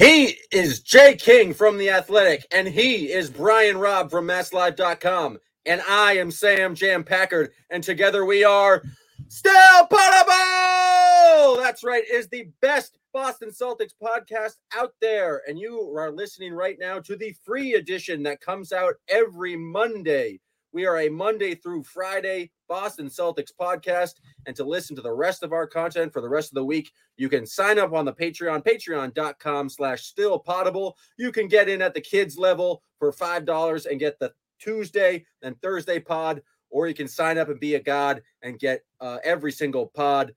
He is Jay King from The Athletic, and he is Brian Robb from MassLive.com. And I am Sam Jam Packard, and together we are Still Poddable! That's right, is the best Boston Celtics podcast out there. And you are listening right now to the free edition that comes out every Monday. We are a Monday through Friday Boston Celtics podcast. And to listen to the rest of our content for the rest of the week, you can sign up on the Patreon, patreon.com slash still poddable. You can get in at the kids level for $5 and get the Tuesday and Thursday pod, or you can sign up and be a god and get uh, every single pod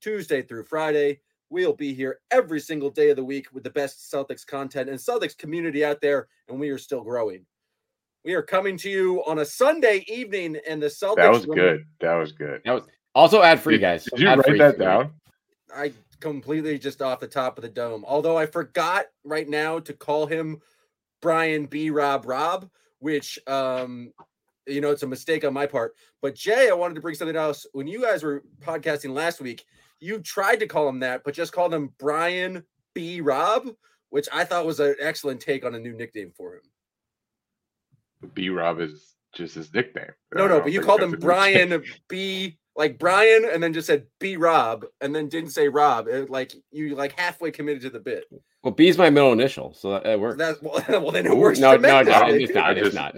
Tuesday through Friday. We'll be here every single day of the week with the best Celtics content and Celtics community out there, and we are still growing. We are coming to you on a Sunday evening, and the Celtics. That was good. That was good. That was also ad free, Did, guys. did you Ad write that down? I completely just off the top of the dome. Although I forgot right now to call him Brian B. Rob Rob, which um you know it's a mistake on my part. But Jay, I wanted to bring something else. When you guys were podcasting last week, you tried to call him that, but just called him Brian B. Rob, which I thought was an excellent take on a new nickname for him. B Rob is just his nickname. No, no, but you called him Brian B. Like Brian, and then just said B. Rob, and then didn't say Rob. It, like you like halfway committed to the bit. Well, B is my middle initial, so that, that works. That well, well then it works. no, no, no, it's not. It's not.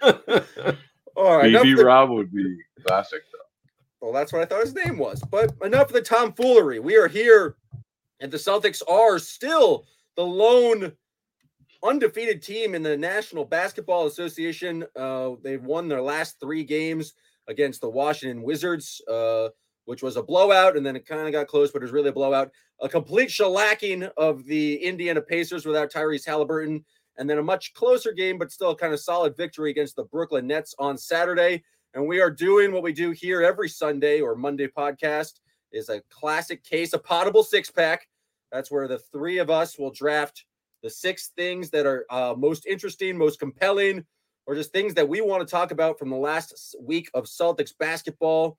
All right, enough BB of the- Rob would be classic though. well, that's what I thought his name was. But enough of the tomfoolery. We are here, and the Celtics are still the lone undefeated team in the National Basketball Association. Uh, they've won their last three games against the Washington Wizards, uh, which was a blowout, and then it kind of got close, but it was really a blowout. A complete shellacking of the Indiana Pacers without Tyrese Halliburton, and then a much closer game, but still kind of solid victory against the Brooklyn Nets on Saturday. And we are doing what we do here every Sunday or Monday podcast is a classic case, a poddable six pack. That's where the three of us will draft the six things that are uh, most interesting, most compelling, or just things that we want to talk about from the last week of Celtics basketball.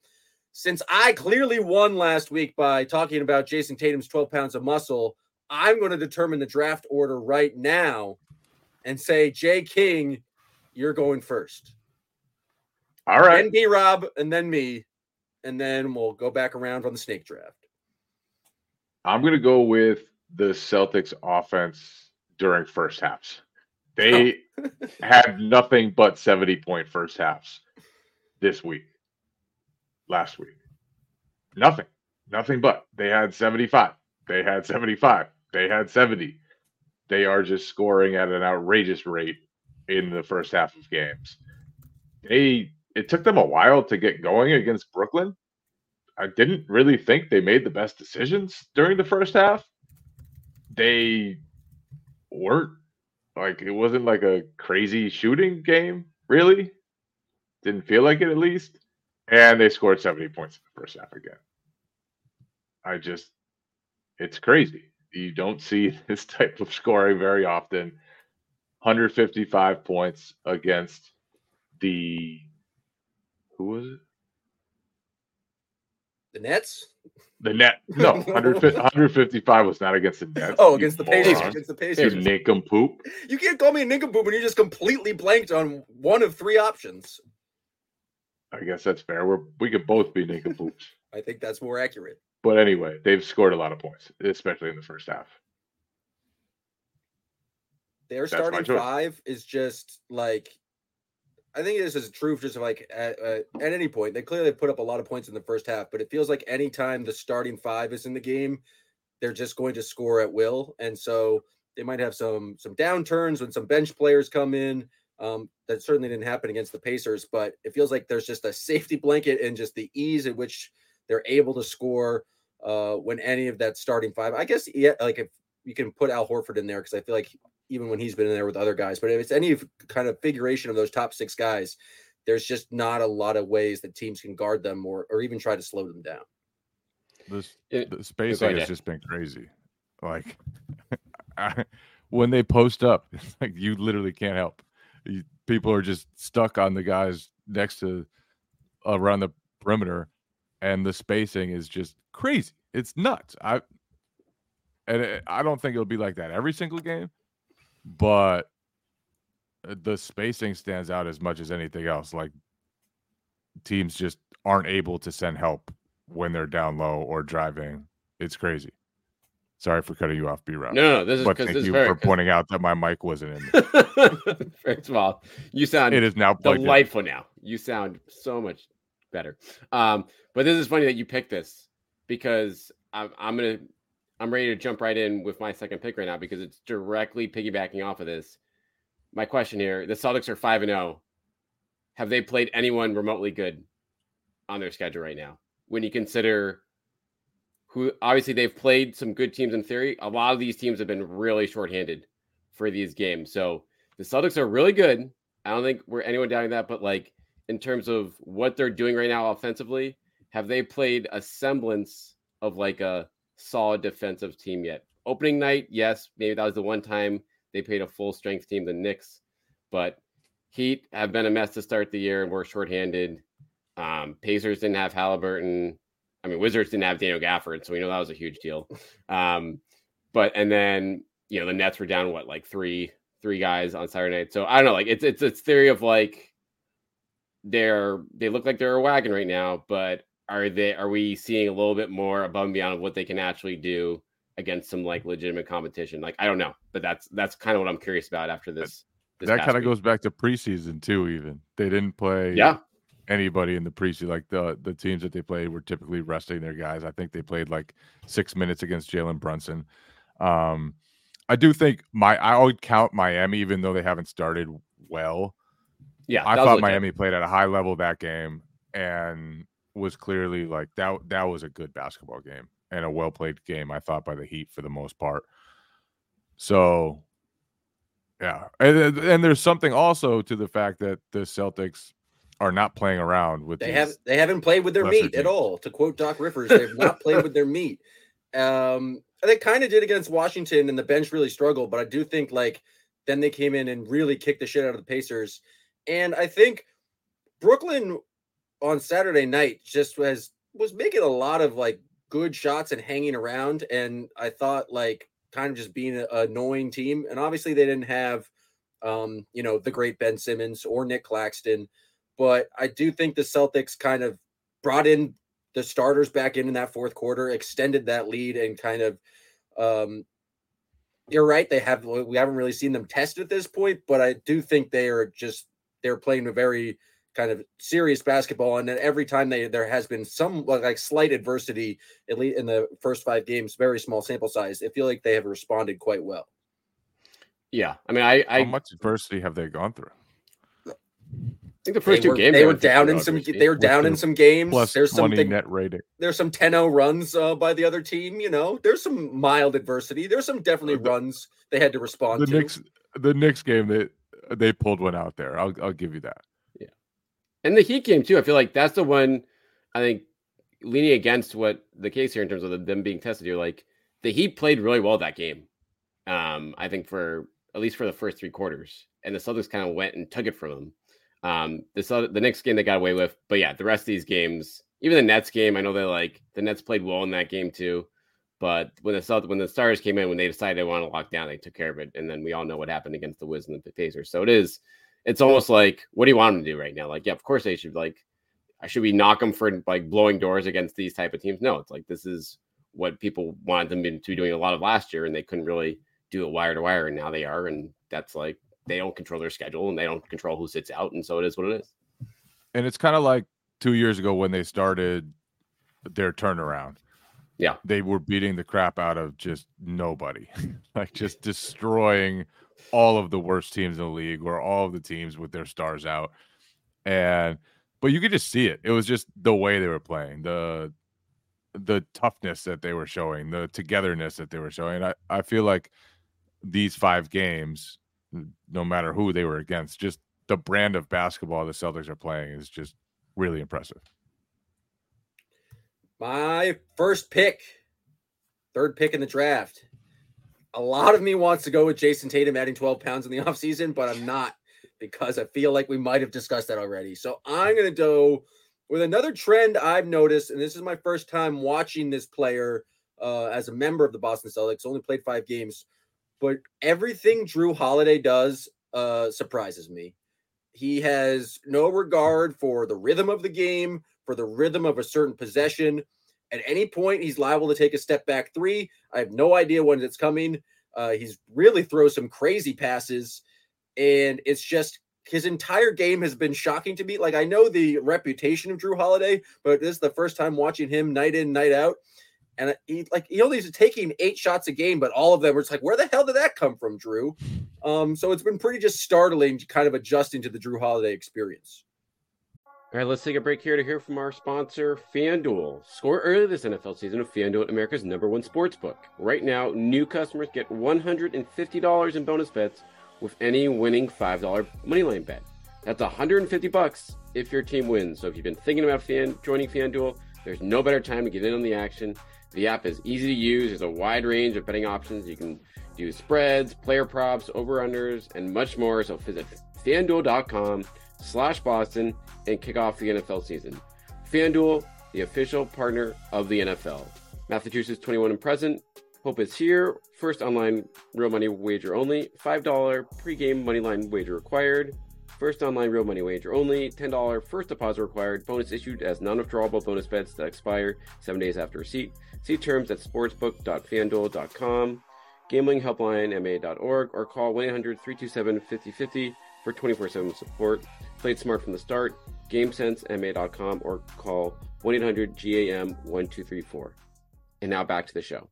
Since I clearly won last week by talking about Jayson Tatum's 12 pounds of muscle, I'm going to determine the draft order right now and say, Jay King, you're going first. All right. Then B Rob, and then me, and then we'll go back around on the snake draft. I'm gonna go with the Celtics offense during first halves. They oh. had nothing but 70 point first halves this week. Last week. Nothing. Nothing but. They had 75. They had 75. They had 70. They are just scoring at an outrageous rate in the first half of games. They it took them a while to get going against Brooklyn. I didn't really think they made the best decisions during the first half. They weren't like it wasn't like a crazy shooting game, really. Didn't feel like it at least. And they scored 70 points in the first half again. I just it's crazy. You don't see this type of scoring very often. 155 points against the who was it? The Nets? The net. No, 150, 155 was not against the Nets. Oh, against the Pacers. moron. Against the Pacers. You nincompoop. You can't call me a nincompoop when you just completely blanked on one of three options. I guess that's fair. We're, we could both be nincompoops. I think that's more accurate. But anyway, they've scored a lot of points, especially in the first half. Their That's starting five is just like, I think this is true just like at, uh, at any point. They clearly put up a lot of points in the first half, but it feels like anytime the starting five is in the game, they're just going to score at will. And so they might have some some downturns when some bench players come in. Um, that certainly didn't happen against the Pacers, but it feels like there's just a safety blanket and just the ease at which they're able to score uh, when any of that starting five. I guess yeah, like if you can put Al Horford in there because I feel like even when he's been in there with other guys, but if it's any kind of figuration of those top six guys, there's just not a lot of ways that teams can guard them or or even try to slow them down. This It- the spacing has just been crazy. Like I, when they post up, it's like you literally can't help. You, people are just stuck on the guys next to around the perimeter, and the spacing is just crazy. It's nuts. I and it, I don't think it'll be like that every single game, but the spacing stands out as much as anything else. Like teams just aren't able to send help when they're down low or driving. It's crazy. Sorry for cutting you off, B Rob. No, no, this is but thank you very, for pointing out that my mic wasn't in. First of all, you sound it is now delightful now. You sound so much better. Um, but this is funny that you picked this because I'm, I'm gonna I'm ready to jump right in with my second pick right now because it's directly piggybacking off of this. My question here: the Celtics are five and zero. Oh. Have they played anyone remotely good on their schedule right now? When you consider who obviously they've played some good teams in theory. A lot of these teams have been really shorthanded for these games. So the Celtics are really good. I don't think we're anyone doubting that, but like in terms of what they're doing right now offensively, have they played a semblance of like a solid defensive team yet? Opening night, yes, maybe that was the one time they played a full strength team, the Knicks, but Heat have been a mess to start the year and we're shorthanded. Um, Pacers didn't have Halliburton. I mean, Wizards didn't have Daniel Gafford, so we know that was a huge deal. Um, but and then you know the Nets were down what like three three guys on Saturday night. So I don't know, like it's it's it's theory of like they're they look like they're a wagon right now, but are they are we seeing a little bit more above and beyond of what they can actually do against some like legitimate competition? Like I don't know, but that's that's kind of what I'm curious about after this. this that kind of goes back to preseason too. Even they didn't play. Yeah, anybody in the preseason. Like the the teams that they played were typically resting their guys. I think they played like six minutes against Jalen Brunson. Um, I do think my I would count Miami, even though they haven't started well. Yeah, I thought Miami played at a high level that game and was clearly like that. That was a good basketball game and a well played game. I thought by the Heat for the most part. So, yeah, and, and there's something also to the fact that the Celtics are not playing around with. They have they haven't played with their meat teams. at all. To quote Doc Rivers, they've not played with their meat. Um, they kind of did against Washington, and the bench really struggled. But I do think like then they came in and really kicked the shit out of the Pacers, and I think Brooklyn on Saturday night just was was making a lot of like good shots and hanging around, and I thought like kind of just being an annoying team. And obviously they didn't have um, you know, the great Ben Simmons or Nic Claxton but I do think the Celtics kind of brought in the starters back in in that fourth quarter, extended that lead, and kind of. Um, you're right. They have we haven't really seen them test at this point, but I do think they are just they're playing a very kind of serious basketball, and then every time they there has been some like, like slight adversity, at least in the first five games, very small sample size. I feel like they have responded quite well. Yeah, I mean, I, I how much adversity have they gone through? I think the first they two were, games they were down in some. They were down in some games. Plus there's some net rating. There's some 10-0 runs uh, by the other team. You know, there's some mild adversity. There's some definitely the, runs they had to respond the to. Knicks, the Knicks game they they pulled one out there. I'll I'll give you that. And the Heat game too. I feel like that's the one. I think leaning against what the case here in terms of them being tested here, like the Heat played really well that game. Um, I think for at least for the first three quarters, and the Celtics kind of went and took it from them. Um, other, the next game they got away with, but yeah, the rest of these games, even the Nets game, I know they like the Nets played well in that game too. But when the South, when the Stars came in, when they decided they want to lock down, they took care of it, and then we all know what happened against the Wiz and the Pacers. So it is, it's almost like, what do you want them to do right now? Like, yeah, of course they should like, I should we knock them for like blowing doors against these type of teams? No, it's like this is what people wanted them to be doing a lot of last year, and they couldn't really do it wire to wire, and now they are, and that's like they don't control their schedule and they don't control who sits out, and so it is what it is. And it's kind of like two years ago when they started their turnaround. Yeah, they were beating the crap out of just nobody, like just destroying all of the worst teams in the league or all of the teams with their stars out. And but you could just see it. It was just the way they were playing, the the toughness that they were showing, the togetherness that they were showing. I, I feel like these five games no matter who they were against. Just the brand of basketball the Celtics are playing is just really impressive. My first pick, third pick in the draft. A lot of me wants to go with Jayson Tatum adding 12 pounds in the offseason, but I'm not because I feel like we might have discussed that already. So I'm going to go with another trend I've noticed, and this is my first time watching this player uh, as a member of the Boston Celtics. Only played five games, but everything Jrue Holiday does uh, surprises me. He has no regard for the rhythm of the game, for the rhythm of a certain possession. At any point, he's liable to take a step back three. I have no idea when it's coming. Uh, he's really throws some crazy passes, and it's just his entire game has been shocking to me. Like I know the reputation of Jrue Holiday, but this is the first time watching him night in, night out. And he like he only is taking eight shots a game, but all of them were just like, where the hell did that come from, Jrue? Um, so it's been pretty just startling, kind of adjusting to the Jrue Holiday experience. All right, let's take a break here to hear from our sponsor, FanDuel. Score early this NFL season with FanDuel, America's number one sports book. Right now, new customers get $150 in bonus bets with any winning $5 moneyline bet. That's 150 bucks if your team wins. So if you've been thinking about fan, joining FanDuel, there's no better time to get in on the action. The app is easy to use. There's a wide range of betting options. You can do spreads, player props, over-unders, and much more. So visit FanDuel.com slash Boston and kick off the NFL season. FanDuel, the official partner of the NFL. Massachusetts 21 and present. Hope is here. First online real money wager only. $5 pregame moneyline wager required. First online real money wager only. $10 first deposit required. Bonus issued as non withdrawable bonus bets that expire seven days after receipt. See terms at sportsbook.fanduel.com. Gambling helpline ma.org or call 1 800 327 5050 for 24 7 support. Played smart from the start. GameSenseMA.com or call 1 800 GAM 1234. And now back to the show.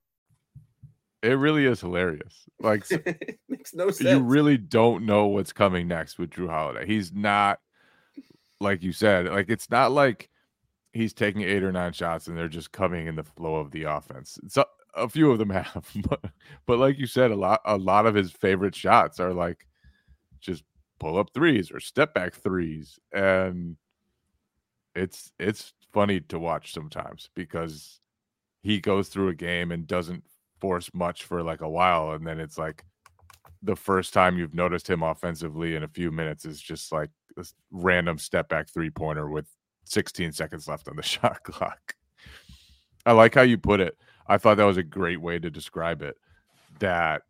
It really is hilarious. Like makes no sense. you really don't know what's coming next with Jrue Holiday. He's not like you said, like it's not like he's taking eight or nine shots and they're just coming in the flow of the offense. So a, a few of them have, but, but like you said, a lot a lot of his favorite shots are like just pull up threes or step back threes. And it's it's funny to watch sometimes because he goes through a game and doesn't force much for like a while and then it's like the first time you've noticed him offensively in a few minutes is just like this random step back three pointer with 16 seconds left on the shot clock. I like how you put it. I thought that was a great way to describe it that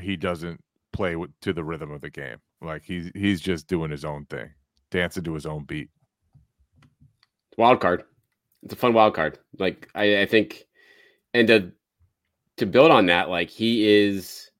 he doesn't play to the rhythm of the game. Like he's he's just doing his own thing, dancing to his own beat. Wild card. It's a fun wild card. Like I, I think and to to build on that, like he is,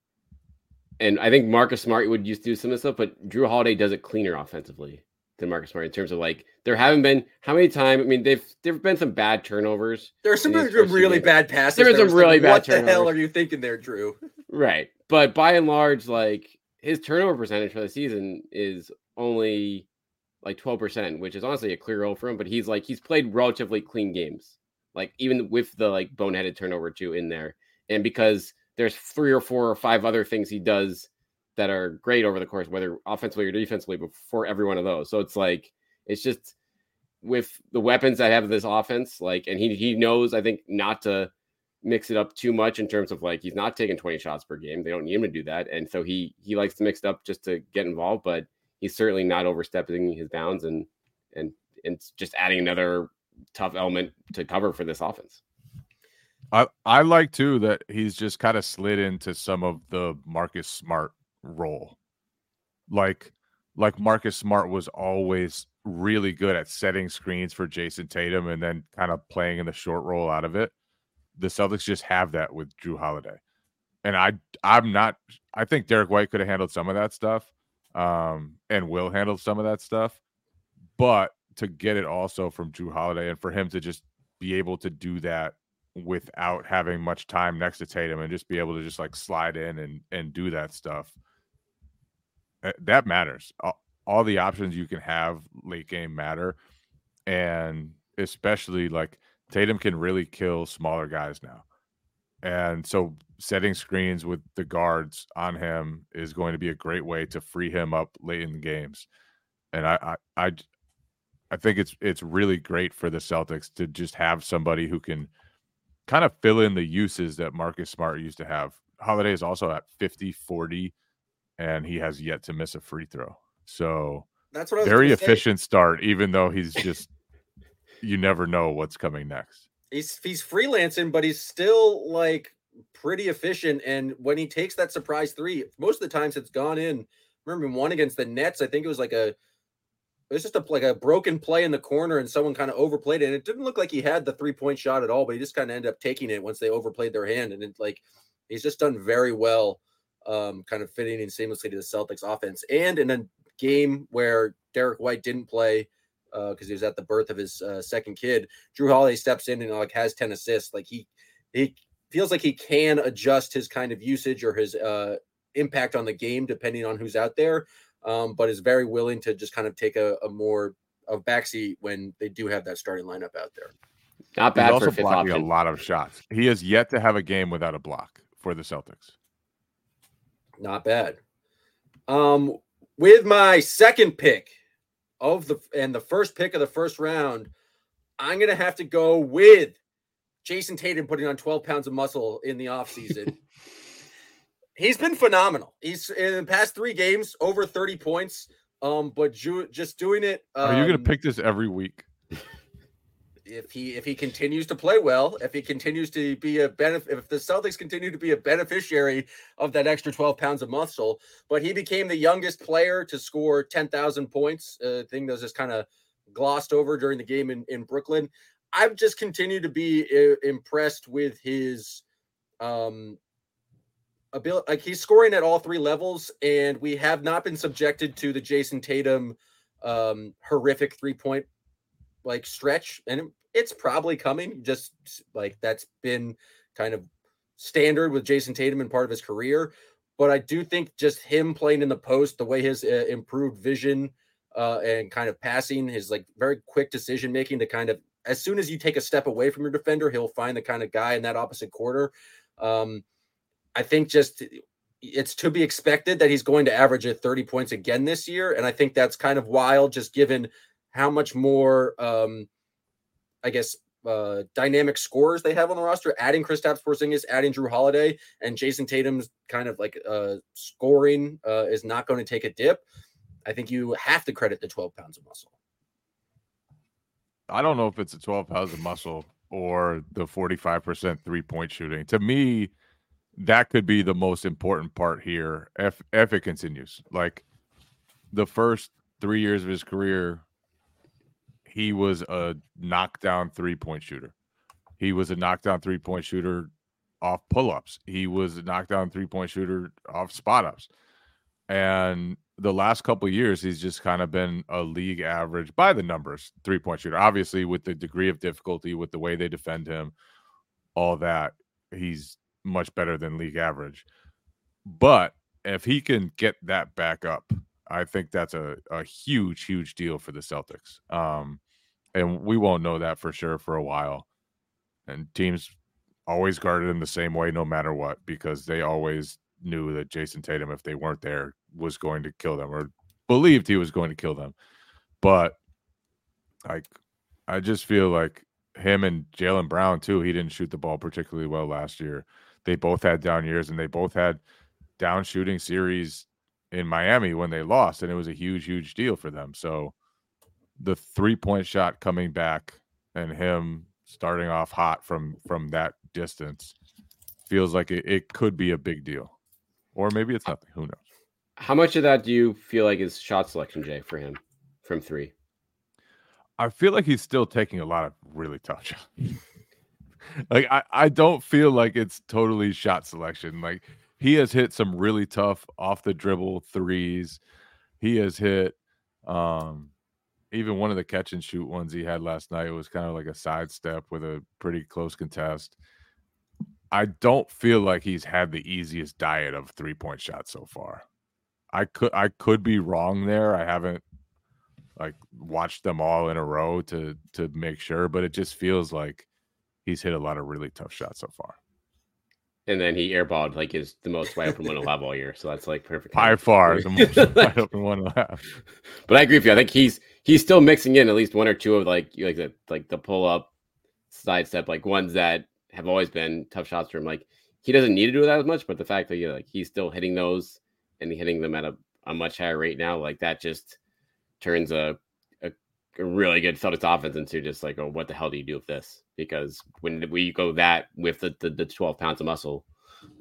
and I think Marcus Smart would used to do some of this stuff, but Jrue Holiday does it cleaner offensively than Marcus Smart in terms of like there haven't been how many times. I mean, they've there've been some bad turnovers. There are some really bad passes. There are some really bad. Turnovers. What turnovers. the hell are you thinking there, Jrue? Right, but by and large, like his turnover percentage for the season is only like twelve percent, which is honestly a clear role for him. But he's like he's played relatively clean games, like even with the like boneheaded turnover too in there and because there's three or four or five other things he does that are great over the course, whether offensively or defensively, before every one of those. So it's like it's just with the weapons that have this offense, like, and he he knows, I think, not to mix it up too much in terms of like he's not taking 20 shots per game. They don't need him to do that. And so he he likes to mix it up just to get involved, but he's certainly not overstepping his bounds and and and just adding another tough element to cover for this offense. I I like too that he's just kind of slid into some of the Marcus Smart role. Like like Marcus Smart was always really good at setting screens for Jayson Tatum and then kind of playing in the short roll out of it. The Celtics just have that with Jrue Holiday. And I I'm not I think Derrick White could have handled some of that stuff. Um, and will handle some of that stuff. But to get it also from Jrue Holiday and for him to just be able to do that without having much time next to Tatum and just be able to just like slide in and and do that stuff. Eh, that matters. All, all the options you can have late game matter, and especially like Tatum can really kill smaller guys now. And so setting screens with the guards on him is going to be a great way to free him up late in the games. And I I I, I think it's it's really great for the Celtics to just have somebody who can kind of fill in the uses that Marcus Smart used to have. Holiday is also at 50 40, and he has yet to miss a free throw. So that's what very efficient say. start, even though he's just you never know what's coming next. he's he's freelancing, but he's still like pretty efficient. And when he takes that surprise three, most of the times it's gone in. remember one against the Nets. I think it was like a it was just a like a broken play in the corner, and someone kind of overplayed it. And it didn't look like he had the three point shot at all, but he just kind of ended up taking it once they overplayed their hand. And it, like he's just done very well, um, kind of fitting in seamlessly to the Celtics offense. And in a game where Derrick White didn't play because uh, he was at the birth of his uh, second kid, Jrue Holiday steps in and like has ten assists. Like he he feels like he can adjust his kind of usage or his uh, impact on the game depending on who's out there um, but is very willing to just kind of take a, a more of backseat when they do have that starting lineup out there. Not bad He's for also blocking option. a lot of shots. He has yet to have a game without a block for the Celtics. Not bad. Um, with my second pick of the and the first pick of the first round, I'm gonna have to go with Jayson Tatum putting on 12 pounds of muscle in the offseason. he's been phenomenal. He's in the past three games over 30 points. Um, but ju- just doing it. Um, Are you going to pick this every week? If he if he continues to play well, if he continues to be a benefit, if the Celtics continue to be a beneficiary of that extra 12 pounds of muscle, but he became the youngest player to score 10,000 points. A uh, thing that was just kind of glossed over during the game in, in Brooklyn. I've just continued to be uh, impressed with his um ability like he's scoring at all three levels and we have not been subjected to the Jayson Tatum um horrific three point like stretch and it's probably coming just like that's been kind of standard with Jayson Tatum and part of his career but I do think just him playing in the post the way his uh, improved vision uh, and kind of passing his like very quick decision making to kind of as soon as you take a step away from your defender he'll find the kind of guy in that opposite quarter um I think just it's to be expected that he's going to average at 30 points again this year. And I think that's kind of wild, just given how much more, um, I guess, uh, dynamic scorers they have on the roster. Adding Kristaps Porzingis, adding Jrue Holiday, and Jayson Tatum's kind of like uh, scoring uh, is not going to take a dip. I think you have to credit the 12 pounds of muscle. I don't know if it's the 12 pounds of muscle or the 45% three point shooting. To me, that could be the most important part here if if it continues. Like the first three years of his career, he was a knockdown three point shooter. He was a knockdown three point shooter off pull ups. He was a knockdown three point shooter off spot ups. And the last couple years, he's just kind of been a league average by the numbers three point shooter. Obviously, with the degree of difficulty, with the way they defend him, all that, he's much better than league average. But if he can get that back up, I think that's a, a huge, huge deal for the Celtics. Um, and we won't know that for sure for a while. And teams always guarded him the same way, no matter what, because they always knew that Jayson Tatum, if they weren't there, was going to kill them or believed he was going to kill them. But like, I just feel like him and Jaylen Brown too. He didn't shoot the ball particularly well last year they both had down years and they both had down shooting series in Miami when they lost, and it was a huge, huge deal for them. So the three point shot coming back and him starting off hot from from that distance feels like it, it could be a big deal. Or maybe it's nothing. Who knows? How much of that do you feel like is shot selection, Jay, for him from three? I feel like he's still taking a lot of really tough shots like I, I don't feel like it's totally shot selection. Like he has hit some really tough off the dribble threes. He has hit um even one of the catch and shoot ones he had last night was kind of like a sidestep with a pretty close contest. I don't feel like he's had the easiest diet of three point shots so far. I could I could be wrong there. I haven't like watched them all in a row to to make sure, but it just feels like he's hit a lot of really tough shots so far. And then he airballed like his the most wide open one allowed all year. So that's like perfect. By far the most wide open one allowed. But I agree with you. I think he's he's still mixing in at least one or two of like like the like the pull up sidestep, like ones that have always been tough shots for him. Like he doesn't need to do that as much, but the fact that you like he's still hitting those and hitting them at a, a much higher rate now, like that just turns a a a really good Celtics offense into just like, oh, what the hell do you do with this? Because when we go that with the, the, the 12 pounds of muscle,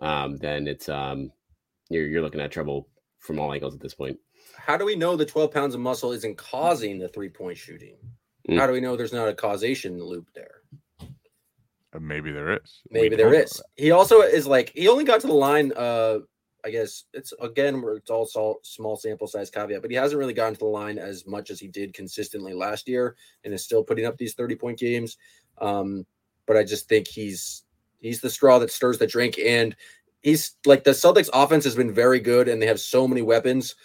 um, then it's um you're you're looking at trouble from all angles at this point. How do we know the 12 pounds of muscle isn't causing the three point shooting? Mm. How do we know there's not a causation loop there? Uh, Maybe there is. Maybe there don't know is. He also is like he only got to the line. Uh, I guess it's again where it's all small, small sample size caveat, but he hasn't really gotten to the line as much as he did consistently last year, and is still putting up these thirty point games. Um, but I just think he's he's the straw that stirs the drink, and he's like the Celtics offense has been very good, and they have so many weapons.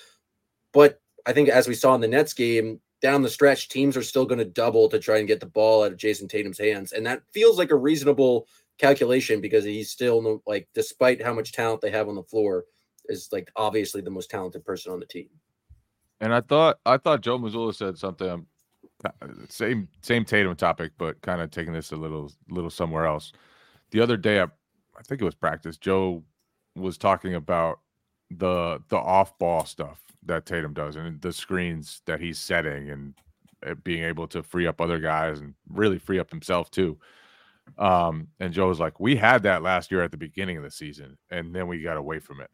But I think as we saw in the Nets game, down the stretch, teams are still going to double to try and get the ball out of Jayson Tatum's hands, and that feels like a reasonable calculation because he's still like, despite how much talent they have on the floor, is like obviously the most talented person on the team. And I thought I thought Joe Mazzulla said something um, same same Tatum topic, but kind of taking this a little little somewhere else. The other day, I, I think it was practice. Joe was talking about the the off ball stuff that Tatum does and the screens that he's setting and uh, being able to free up other guys and really free up himself too. Um, and Joe was like, "We had that last year at the beginning of the season, and then we got away from it."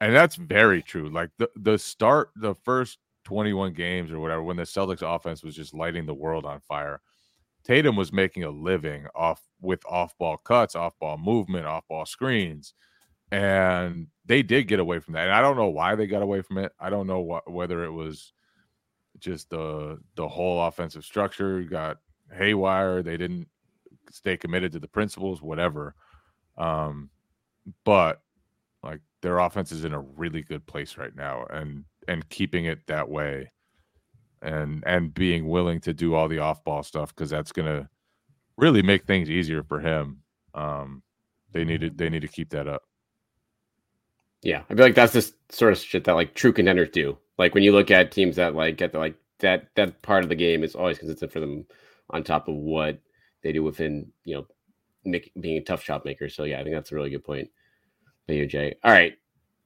And that's very true. Like the the start, the first 21 games or whatever, when the Celtics offense was just lighting the world on fire, Tatum was making a living off with off ball cuts, off ball movement, off ball screens. And they did get away from that. And I don't know why they got away from it. I don't know what whether it was just the the whole offensive structure got haywire. They didn't stay committed to the principles, whatever. Um, but like their offense is in a really good place right now, and and keeping it that way, and and being willing to do all the off ball stuff because that's gonna really make things easier for him. Um, they need to they need to keep that up. Yeah, I feel like that's the sort of shit that like true contenders do. Like when you look at teams that like get the like that that part of the game is always consistent for them on top of what they do within you know make, being a tough shot maker. So yeah, I think that's a really good point by you, Jay. All right,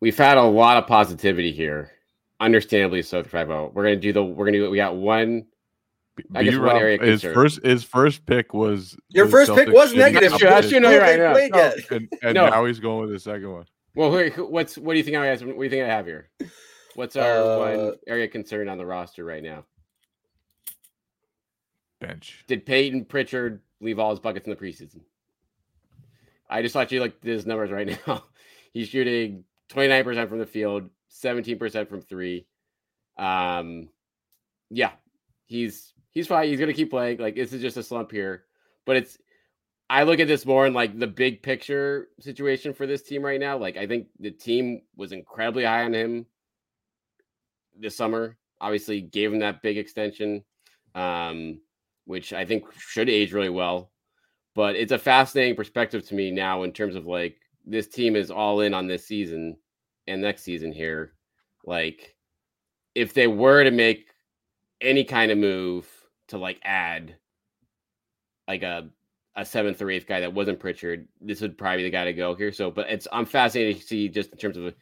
we've had a lot of positivity here, understandably so. To talk about, we're gonna do the we're gonna do we got one. I guess one B-Rob, area of his concern. first his first pick was Your the first pick was negative. not That's true, that's true. No, you're right, no, Played no. yet. and, and No. now he's going with the second one. Well, who, who- what's what do you think I have? What do you think I have here? What's our Uh, one area concern on the roster right now? Bench. Did Payton Pritchard leave all his buckets in the preseason? I just actually looked at his numbers right now. He's shooting 29% from the field, 17% from three. Um, yeah, he's he's fine. He's gonna keep playing. Like this is just a slump here, but it's. I look at this more in like the big picture situation for this team right now. Like I think the team was incredibly high on him this summer. Obviously, gave him that big extension, um, which I think should age really well. But it's a fascinating perspective to me now in terms of like this team is all in on this season and next season here. Like, if they were to make any kind of move to like add like a a seventh or eighth guy that wasn't Pritchard, this would probably be the guy to go here. So, but it's I'm fascinated to see just in terms of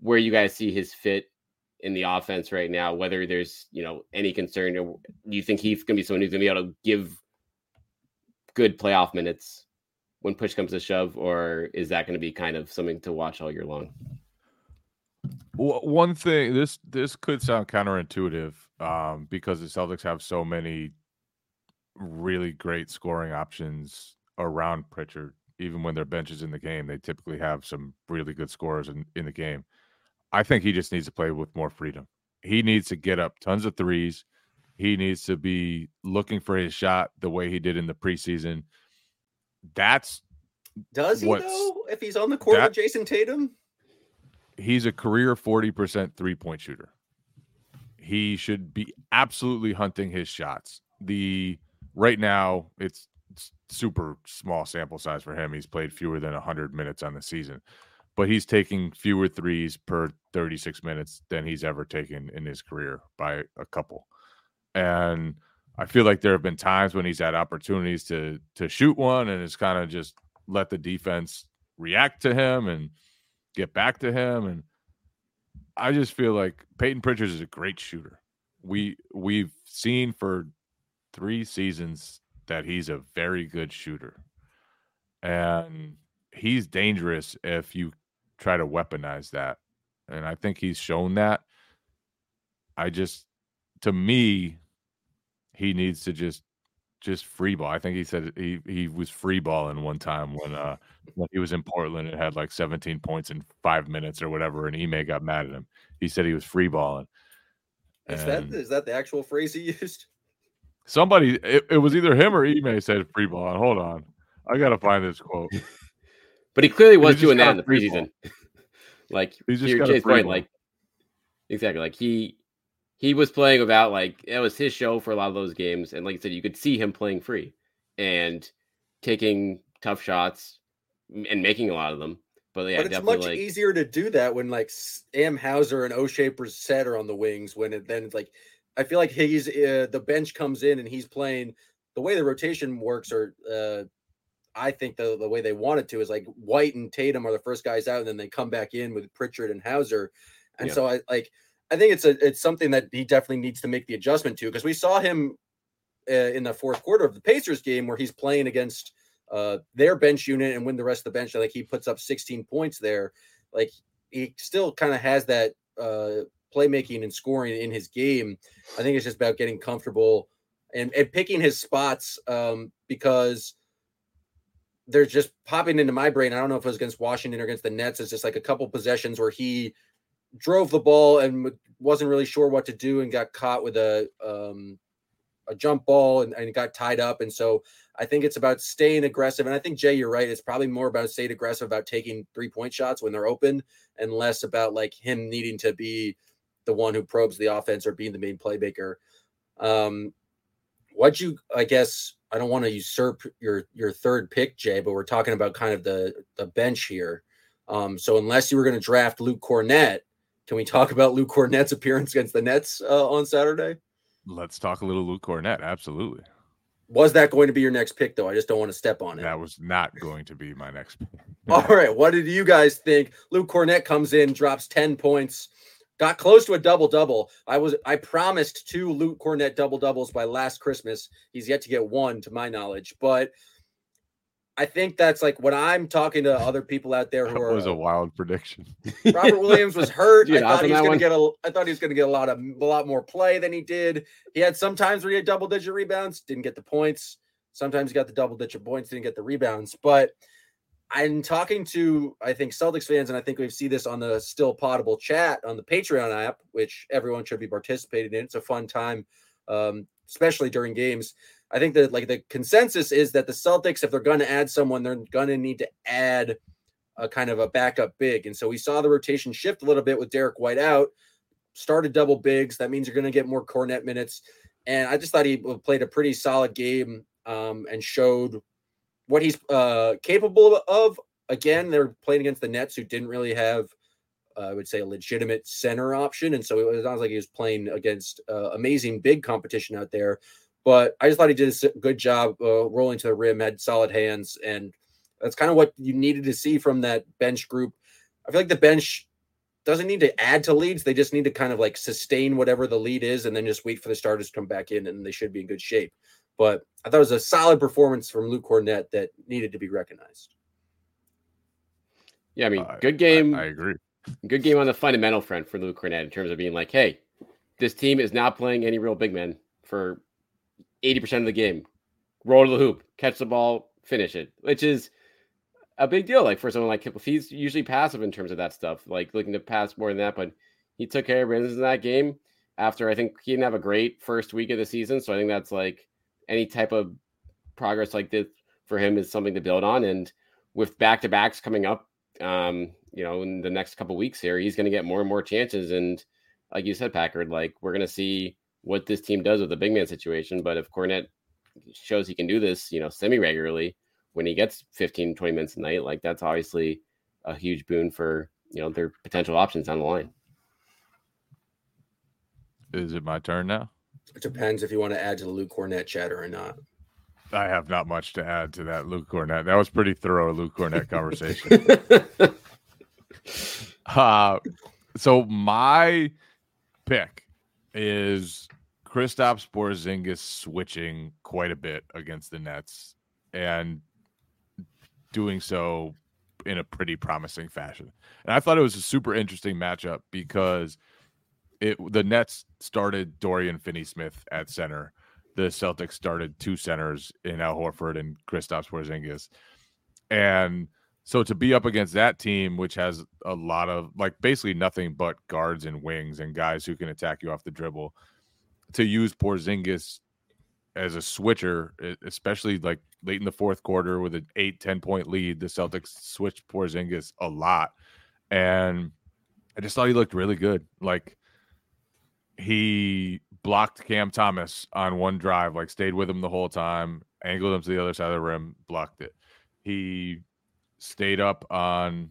where you guys see his fit in the offense right now. Whether there's you know any concern, or you think he's going to be someone who's going to be able to give good playoff minutes when push comes to shove, or is that going to be kind of something to watch all year long? One thing this this could sound counterintuitive um, because the Celtics have so many really great scoring options around Pritchard. Even when their bench is in the game, they typically have some really good scorers in, in the game. I think he just needs to play with more freedom. He needs to get up tons of threes. He needs to be looking for his shot the way he did in the preseason. That's Does he though? If he's on the court that- with Jayson Tatum, he's a career 40% three point shooter. He should be absolutely hunting his shots. The right now it's, it's super small sample size for him. He's played fewer than 100 minutes on the season, but he's taking fewer threes per 36 minutes than he's ever taken in his career by a couple. And I feel like there have been times when he's had opportunities to to shoot one and it's kind of just let the defense react to him and get back to him. And I just feel like Peyton Pritchard is a great shooter. we we've seen for three seasons that he's a very good shooter. And he's dangerous if you try to weaponize that. And I think he's shown that. I just to me, he needs to just just free ball. I think he said he he was free balling one time when uh when he was in Portland and had like 17 points in five minutes or whatever, and Ime got mad at him. He said he was free balling. Is that is that the actual phrase he used? Somebody, it, it was either him or Ime said free balling. Hold on, I gotta find this quote. But he clearly was He doing that in the preseason. like He's just to got free point, like exactly, like he he was playing without like it was his show for a lot of those games, and like I said, you could see him playing free and taking tough shots and making a lot of them. But yeah, but it's much like easier to do that when like Sam Hauser and Oshae Brissett are on the wings. When it then it's like, I feel like he's uh, the bench comes in and he's playing the way the rotation works, or uh, I think the the way they want it to is like White and Tatum are the first guys out, and then they come back in with Pritchard and Hauser, and Yeah. so I like I think it's a it's something that he definitely needs to make the adjustment to because we saw him uh, in the fourth quarter of the Pacers game where he's playing against uh, their bench unit and win the rest of the bench. Like he puts up 16 points there. Like he still kind of has that uh, playmaking and scoring in his game. I think it's just about getting comfortable and, and picking his spots um, because they're just popping into my brain. I don't know if it was against Washington or against the Nets. It's just like a couple possessions where he drove the ball and wasn't really sure what to do and got caught with a um, a jump ball and, and got tied up. And so I think it's about staying aggressive. And I think Jay, you're right. It's probably more about staying aggressive about taking three point shots when they're open and less about like him needing to be the one who probes the offense or being the main playmaker. Um, what you, I guess, I don't want to usurp your your third pick, Jay, but we're talking about kind of the the bench here. Um, so unless you were going to draft Luke Kornet, can we talk about Luke Kornet's appearance against the Nets uh, on Saturday? Let's talk a little Luke Kornet. Absolutely. Was that going to be your next pick, though? I just don't want to step on it. That was not going to be my next pick. All right. What did you guys think? Luke Kornet comes in, drops 10 points, got close to a double double. I was I promised two Luke Kornet double doubles by last Christmas. He's yet to get one to my knowledge, but I think that's like when I'm talking to other people out there who That are was a wild prediction. Robert Williams was hurt. Did you I thought he was going to get a. I thought he was going to get a lot of a lot more play than he did. He had some times where he had double digit rebounds, didn't get the points. Sometimes he got the double digit points, didn't get the rebounds. But I'm talking to I think Celtics fans, and I think we see this on the Still Poddable chat on the Patreon app, which everyone should be participating in. It's a fun time, um, especially during games. I think that like the consensus is that the Celtics, if they're going to add someone, they're going to need to add a kind of a backup big. And so we saw the rotation shift a little bit with Derrick White out, started double bigs. That means you're going to get more Kornet minutes. And I just thought he played a pretty solid game um, and showed what he's uh, capable of. Again, they're playing against the Nets, who didn't really have, uh, I would say, a legitimate center option. And so it sounds like he was playing against uh, amazing big competition out there. But I just thought he did a good job uh, rolling to the rim, had solid hands, and that's kind of what you needed to see from that bench group. I feel like the bench doesn't need to add to leads. They just need to kind of like sustain whatever the lead is and then just wait for the starters to come back in and they should be in good shape. But I thought it was a solid performance from Luke Kornet that needed to be recognized. yeah, I mean, I- good game. I, I agree. good game on the fundamental front for Luke Kornet in terms of being like, hey, this team is not playing any real big men for 80% of the game. Roll to the hoop, catch the ball, finish it, which is a big deal. Like for someone like Kip, he's usually passive in terms of that stuff, like looking to pass more than that. But he took care of business in that game after I think he didn't have a great first week of the season. So I think that's like any type of progress like this for him is something to build on. And with back to backs coming up, um, you know, in the next couple weeks here, he's going to get more and more chances. And like you said, Packard, like we're going to see what this team does with the big man situation. But if Kornet shows he can do this, you know, semi regularly when he gets 15, 20 minutes a night, like that's obviously a huge boon for, you know, their potential options down the line. Is it my turn now? It depends if you want to add to the Luke Kornet chatter or not. I have not much to add to that Luke Kornet. That was pretty thorough Luke Kornet conversation. uh, so my pick is Kristaps Porzingis switching quite a bit against the Nets and doing so in a pretty promising fashion. And I thought it was a super interesting matchup because it the Nets started Dorian Finney-Smith at center. The Celtics started two centers in Al Horford and Kristaps Porzingis. And so to be up against that team, which has a lot of like basically nothing but guards and wings and guys who can attack you off the dribble, to use Porzingis as a switcher, especially like late in the fourth quarter with an eight, 10 point lead, the Celtics switched Porzingis a lot. And I just thought he looked really good. Like he blocked Cam Thomas on one drive, like stayed with him the whole time, angled him to the other side of the rim, blocked it. He stayed up on,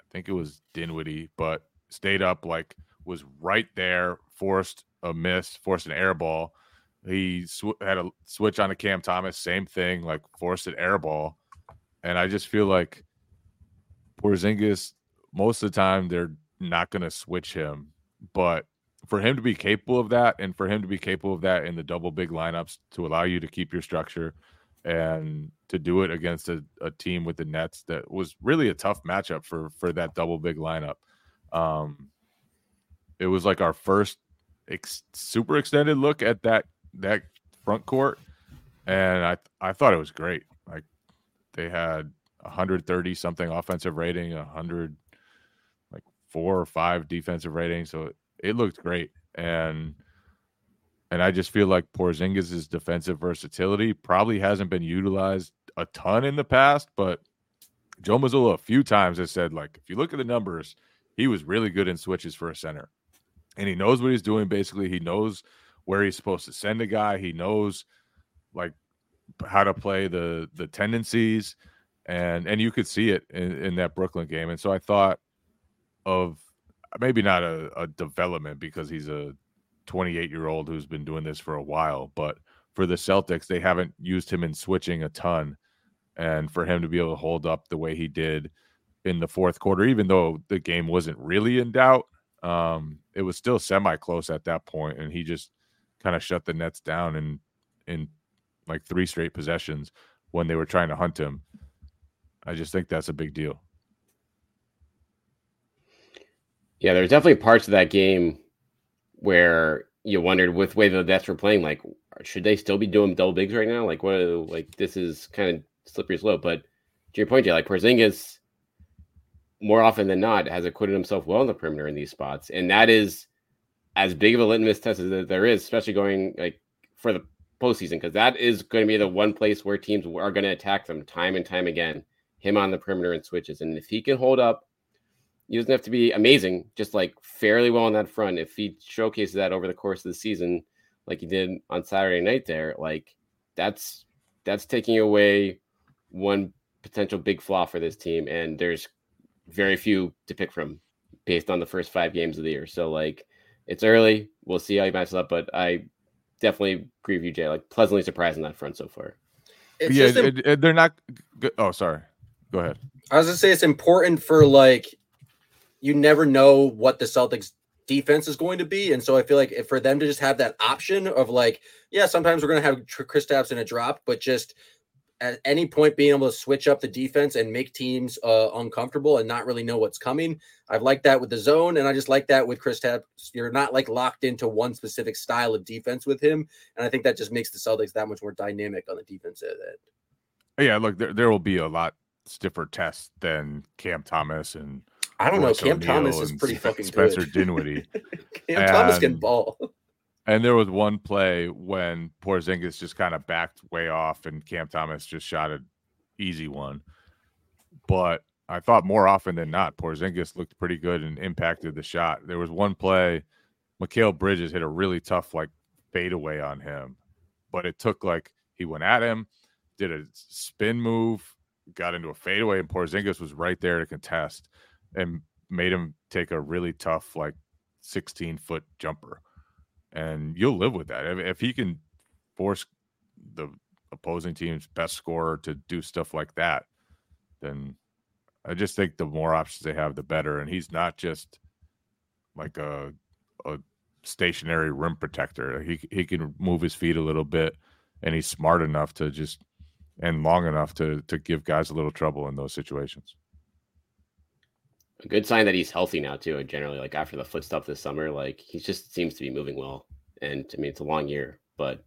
I think it was Dinwiddie, but stayed up like was right there, forced a miss, forced an air ball. He sw- had a switch on a Cam Thomas, same thing, like forced an air ball. And I just feel like Porzingis, most of the time, they're not going to switch him. But for him to be capable of that and for him to be capable of that in the double big lineups to allow you to keep your structure and to do it against a, a team with the Nets that was really a tough matchup for for that double big lineup. Um, it was like our first ex- super extended look at that that front court, and I I thought it was great. Like they had 130 something offensive rating, 100 like four or five defensive rating, so it, it looked great. And and I just feel like Porzingis' defensive versatility probably hasn't been utilized a ton in the past, but Joe Mazzulla a few times has said, like, if you look at the numbers, he was really good in switches for a center. And he knows what he's doing. Basically, he knows where he's supposed to send a guy. He knows like how to play the the tendencies. And and you could see it in, in that Brooklyn game. And so I thought of maybe not a, a development because he's a 28 year old who's been doing this for a while. But for the Celtics, they haven't used him in switching a ton. And for him to be able to hold up the way he did in the fourth quarter, even though the game wasn't really in doubt, um, it was still semi close at that point, and he just kind of shut the Nets down in in like three straight possessions when they were trying to hunt him. I just think that's a big deal. Yeah, there's definitely parts of that game where you wondered with the way the Nets were playing, like should they still be doing double bigs right now? Like what? Like this is kind of slippery slope. But to your point, Jay, like Porzingis, more often than not, has acquitted himself well in the perimeter in these spots, and that is as big of a litmus test as there is, especially going like for the postseason, because that is going to be the one place where teams are going to attack them time and time again. Him on the perimeter and switches, and if he can hold up he doesn't have to be amazing, just like fairly well on that front. If he showcases that over the course of the season, like he did on Saturday night, there, like that's that's taking away one potential big flaw for this team, and there's very few to pick from based on the first five games of the year. So like it's early, we'll see how he matches up, but I definitely agree with you, Jay. Like pleasantly surprised on that front so far. It's yeah, it, it, they're not. Good. Oh, sorry. Go ahead. I was gonna say it's important for like you never know what the Celtics defense is going to be. And so I feel like for them to just have that option of like, yeah, sometimes we're going to have Kristaps in a drop, but just at any point being able to switch up the defense and make teams uh, uncomfortable and not really know what's coming. I've liked that with the zone, and I just like that with Kristaps. You're not like locked into one specific style of defense with him, and I think that just makes the Celtics that much more dynamic on the defense end. Yeah, look, there, there will be a lot stiffer test than Cam Thomas and I don't know. Cam Thomas is pretty fucking Spencer good. Dinwiddie. Cam and, Thomas can ball. And there was one play when Porzingis just kind of backed way off, and Cam Thomas just shot an easy one. But I thought more often than not, Porzingis looked pretty good and impacted the shot. There was one play, Mikal Bridges hit a really tough like fadeaway on him, but it took like he went at him, did a spin move, got into a fadeaway, and Porzingis was right there to contest and made him take a really tough, like 16 foot jumper. And you'll live with that. If, if he can force the opposing team's best scorer to do stuff like that, then I just think the more options they have, the better. And he's not just like a a stationary rim protector. He he can move his feet a little bit, and he's smart enough to just and long enough to to give guys a little trouble in those situations. A good sign that he's healthy now too. Generally, like after the foot stuff this summer, like he just seems to be moving well. And I mean, it's a long year, but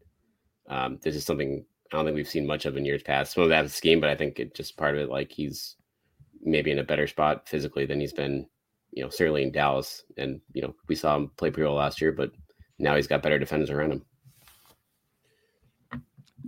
um, this is something I don't think we've seen much of in years past. Some of that scheme, but I think it just part of it. Like he's maybe in a better spot physically than he's been, you know, certainly in Dallas. And you know, we saw him play pretty well last year, but now he's got better defenders around him.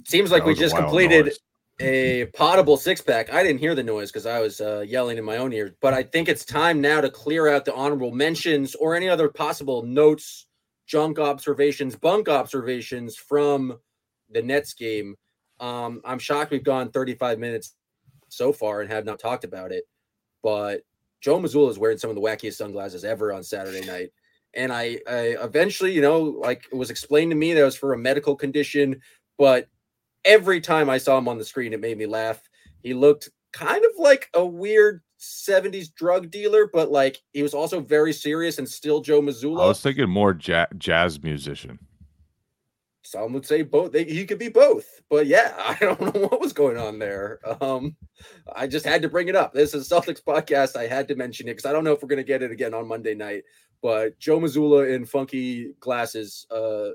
Seems like we just completed noise. A poddable six pack. I didn't hear the noise because I was uh, yelling in my own ears, but I think it's time now to clear out the honorable mentions or any other possible notes, junk observations, bunk observations from the Nets game. Um, I'm shocked we've gone 35 minutes so far and have not talked about it, but Joe Mazzulla is wearing some of the wackiest sunglasses ever on Saturday night. And I, I eventually, you know, like it was explained to me that it was for a medical condition, but every time I saw him on the screen, it made me laugh. He looked kind of like a weird 70s drug dealer, but like he was also very serious and still Joe Mazzulla. I was thinking more ja- jazz musician. Some would say both. They, he could be both, but yeah, I don't know what was going on there. Um, I just had to bring it up. This is Celtics podcast. I had to mention it because I don't know if we're going to get it again on Monday night. But Joe Mazzulla in funky glasses. Uh,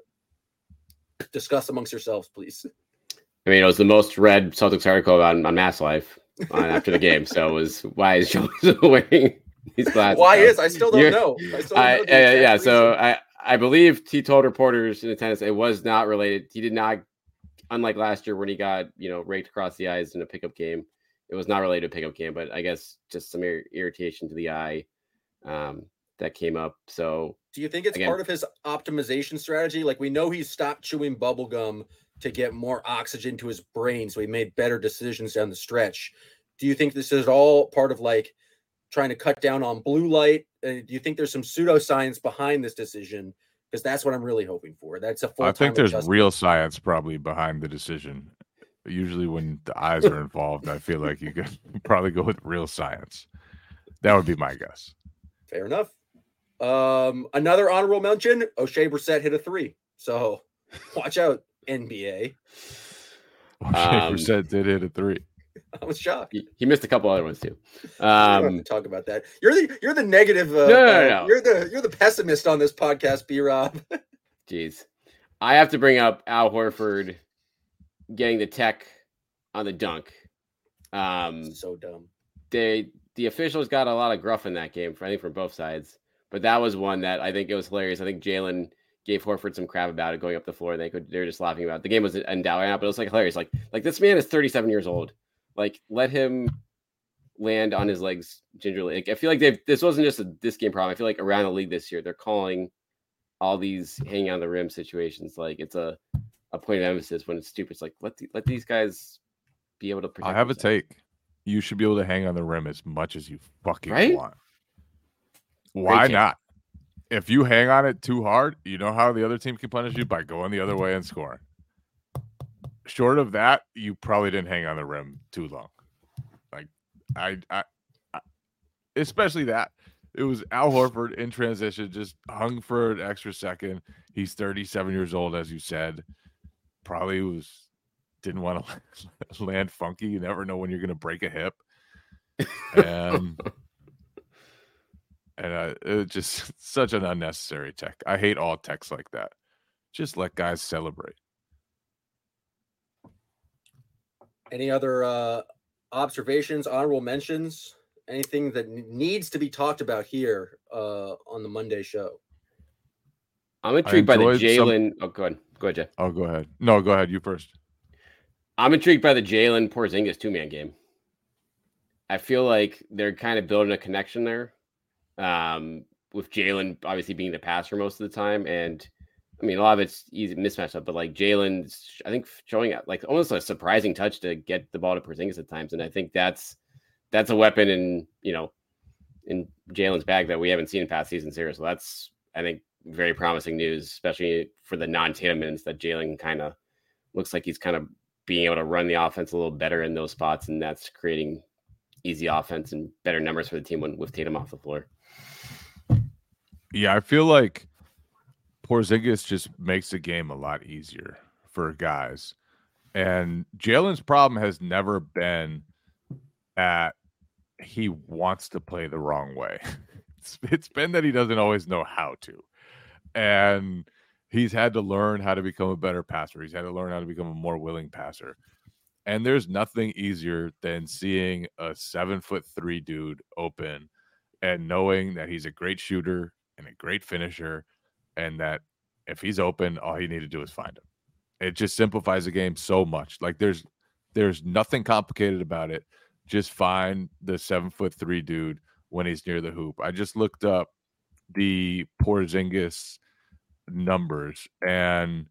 discuss amongst yourselves, please. I mean, it was the most read Celtics article on, on MassLive on, after the game. So it was why is Joe wearing these glasses? Why is I still don't You're, know. I still don't I, know uh, yeah, reason. so I I believe he told reporters in attendance it was not related. He did not, unlike last year when he got you know raked across the eyes in a pickup game. It was not related to pickup game, but I guess just some ir- irritation to the eye um, that came up. So, do you think it's again, part of his optimization strategy? Like we know he stopped chewing bubble gum to get more oxygen to his brain, so he made better decisions down the stretch. Do you think this is all part of like trying to cut down on blue light? Uh, do you think there's some pseudoscience behind this decision? Because that's what I'm really hoping for. That's a full. I think there's adjustment. real science probably behind the decision. Usually, when the eyes are involved, I feel like you could probably go with real science. That would be my guess. Fair enough. Um, another honorable mention: Oshae Brissett hit a three. So watch out, NBA. Oshae um, Brissett did hit a three. I was shocked. He, he, missed a couple other ones too. Um, to talk about that. You're the you're the negative. Uh, no, no, no, no. You're the you're the pessimist on this podcast, B. Rob. Jeez, I have to bring up Al Horford getting the tech on the dunk. Um, so dumb. They the officials got a lot of gruff in that game, I think from both sides. But that was one that I think it was hilarious. I think Jaylen gave Horford some crap about it going up the floor. They could they're just laughing about it. The game was in right but it was like hilarious. Like like this man is 37 years old. Like let him land on his legs gingerly. Like, I feel like they've this wasn't just a this game problem. I feel like around the league this year they're calling all these hanging on the rim situations like it's a a point of emphasis when it's stupid. It's like let the, let these guys be able to. I have themselves. a take. You should be able to hang on the rim as much as you fucking right? want. Why not? If you hang on it too hard, you know how the other team can punish you by going the other way and scoring short of that, you probably didn't hang on the rim too long. Like I, I, I especially that it was Al Horford in transition, just hung for an extra second. He's 37 years old, as you said. Probably was didn't want to land funky. You never know when you're going to break a hip, and uh, it just such an unnecessary tech. I hate all techs like that. Just let guys celebrate. Any other uh, observations, honorable mentions, anything that needs to be talked about here uh, on the Monday show? I'm intrigued by the Jaylen. Some... Oh, go ahead. Go ahead, Jeff. Oh, go ahead. No, go ahead. You first. I'm intrigued by the Jaylen Porzingis two man game. I feel like they're kind of building a connection there. Um, with Jaylen obviously being the passer most of the time, and I mean, a lot of it's easy mismatch up, but like Jaylen's, I think showing like almost a surprising touch to get the ball to Porzingis at times, and I think that's that's a weapon in you know in Jaylen's bag that we haven't seen in past seasons here. So that's I think very promising news, especially for the non-Tatum minutes that Jaylen kind of looks like he's kind of being able to run the offense a little better in those spots, and that's creating easy offense and better numbers for the team when with Tatum off the floor. Yeah, I feel like Porzingis just makes the game a lot easier for guys. And Jaylen's problem has never been that he wants to play the wrong way. It's, it's been that he doesn't always know how to. And he's had to learn how to become a better passer. He's had to learn how to become a more willing passer. And there's nothing easier than seeing a seven foot three dude open and knowing that he's a great shooter and a great finisher, and that if he's open, all you need to do is find him. It just simplifies the game so much. Like there's there's nothing complicated about it. Just find the seven foot three dude when he's near the hoop. I just looked up the Porzingis numbers, and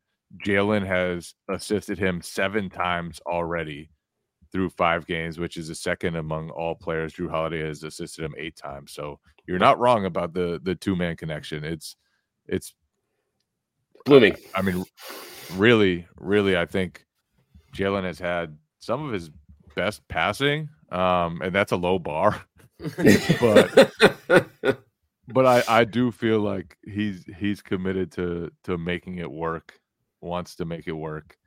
Jaylen has assisted him seven times already through five games, which is the second among all players. Jrue Holiday has assisted him eight times. So you're not wrong about the the two man connection. It's it's blooming. I mean, really, really, I think Jaylen has had some of his best passing, um, and that's a low bar. but but I I do feel like he's he's committed to to making it work, wants to make it work,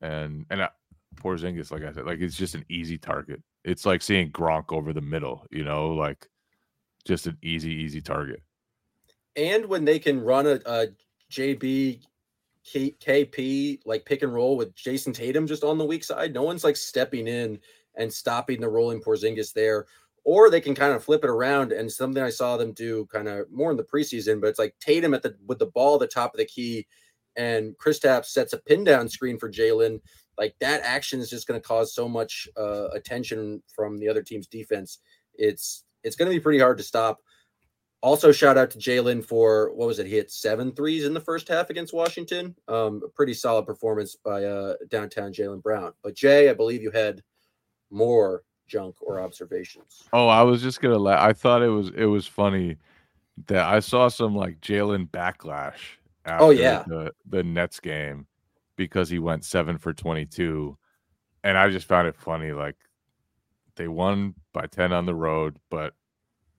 and and I, Porzingis, like I said, like it's just an easy target. It's like seeing Gronk over the middle, you know, like just an easy easy target. And when they can run a, a JB K, KP like pick and roll with Jayson Tatum just on the weak side, no one's like stepping in and stopping the rolling Porzingis there or they can kind of flip it around and something I saw them do kind of more in the preseason, but it's like Tatum at the with the ball at the top of the key, and Kristaps sets a pin down screen for Jaylen. Like that action is just going to cause so much uh, attention from the other team's defense. It's it's going to be pretty hard to stop. Also, shout out to Jaylen for what was it? He hit seven threes in the first half against Washington. Um, a pretty solid performance by uh, downtown Jaylen Brown. But Jay, I believe you had more junk or observations. Oh, I was just gonna. La- I thought it was it was funny that I saw some like Jaylen backlash. Oh, After Oh, yeah. the the Nets game because he went seven for twenty two, and I just found it funny. Like they won by ten on the road, but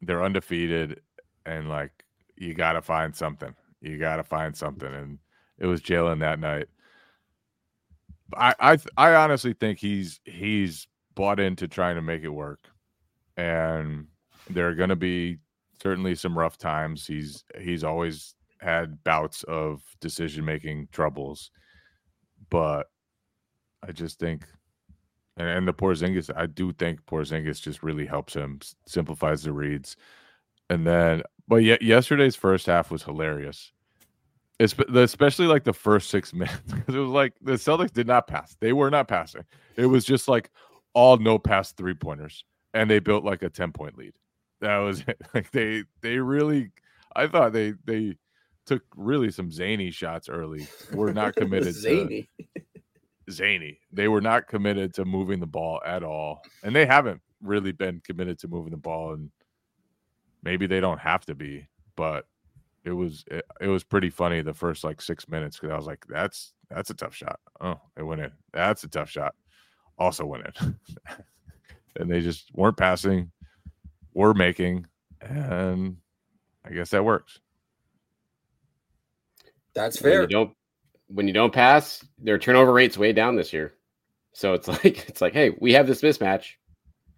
they're undefeated, and like you got to find something. You got to find something, and it was Jaylen that night. I I I honestly think he's he's bought into trying to make it work, and there are going to be certainly some rough times. He's he's always had bouts of decision making troubles, but I just think, and, and the Porzingis, I do think Porzingis just really helps him, simplifies the reads, and then, but yet yesterday's first half was hilarious. It's especially like the first six minutes because it was like the Celtics did not pass. They were not passing. It was just like all no pass three pointers, and they built like a ten point lead. That was it. Like they they really, I thought they they took really some zany shots early. Were not committed to Zany. zany. They were not committed to moving the ball at all, and they haven't really been committed to moving the ball. And maybe they don't have to be, but it was it, it was pretty funny the first like six minutes because I was like, that's that's a tough shot. Oh, it went in. That's a tough shot. Also went in. and they just weren't passing, were making, and I guess that works. That's When fair. you don't when you don't pass, their turnover rate's way down this year. So it's like it's like, hey, we have this mismatch.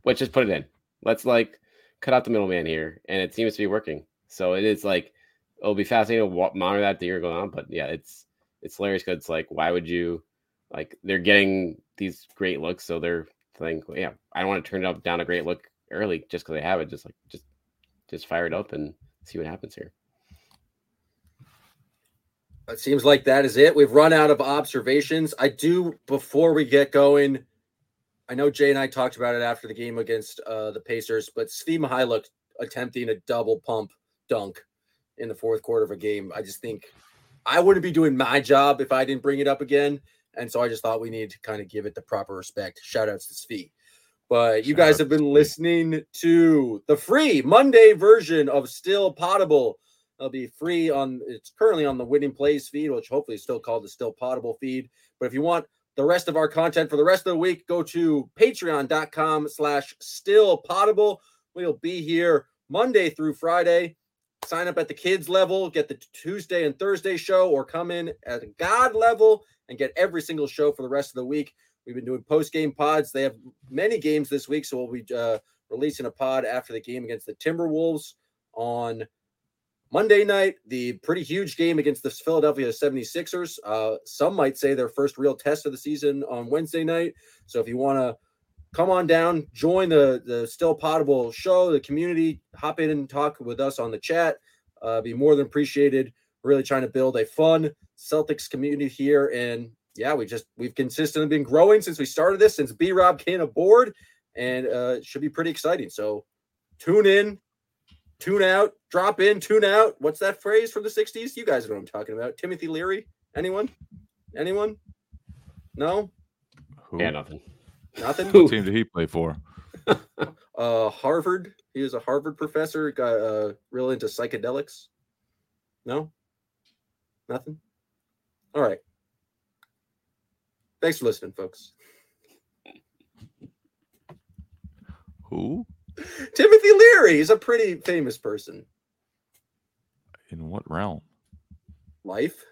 Let's just put it in. Let's like cut out the middleman here, and it seems to be working. So it is like it'll be fascinating to monitor that the year going on. But yeah, it's it's hilarious because it's like, why would you like they're getting these great looks, so they're think, yeah, I don't want to turn it up down a great look early just because they have it. Just like just just fire it up and see what happens here. It seems like that is it. We've run out of observations. I do before we get going. I know Jay and I talked about it after the game against uh, the Pacers, but Svi Mykhailiuk attempting a double pump dunk in the fourth quarter of a game. I just think I wouldn't be doing my job if I didn't bring it up again. And so I just thought we needed to kind of give it the proper respect. Shout outs to Svi. But you Shout guys have been listening to the free Monday version of Still Poddable. It'll be free on it's currently on the Winning Plays feed, which hopefully is still called the Still Poddable feed. But if you want the rest of our content for the rest of the week, go to patreon.com slash still poddable. We'll be here Monday through Friday. sign up at the kids level, get the Tuesday and Thursday show, or come in at a God level and get every single show for the rest of the week. We've been doing post game pods. They have many games this week, so we'll be uh, releasing a pod after the game against the Timberwolves on Monday night. The pretty huge game against the Philadelphia 76ers. Uh, some might say their first real test of the season on Wednesday night. So if you want to come on down, join the the Still Poddable show, the community, hop in and talk with us on the chat. Uh, be more than appreciated. Really trying to build a fun Celtics community here, and yeah, we just we've consistently been growing since we started this, since B Rob came aboard, and uh, should be pretty exciting. So tune in, tune out, drop in, tune out. What's that phrase from the '60s? You guys know what I'm talking about. Timothy Leary. Anyone? Anyone? No, Who? Yeah, nothing. nothing. What team did he play for? uh Harvard. He was a Harvard professor, got uh real into psychedelics. No? Nothing? All right. Thanks for listening, folks. Who? Timothy Leary is a pretty famous person. In what realm? Life.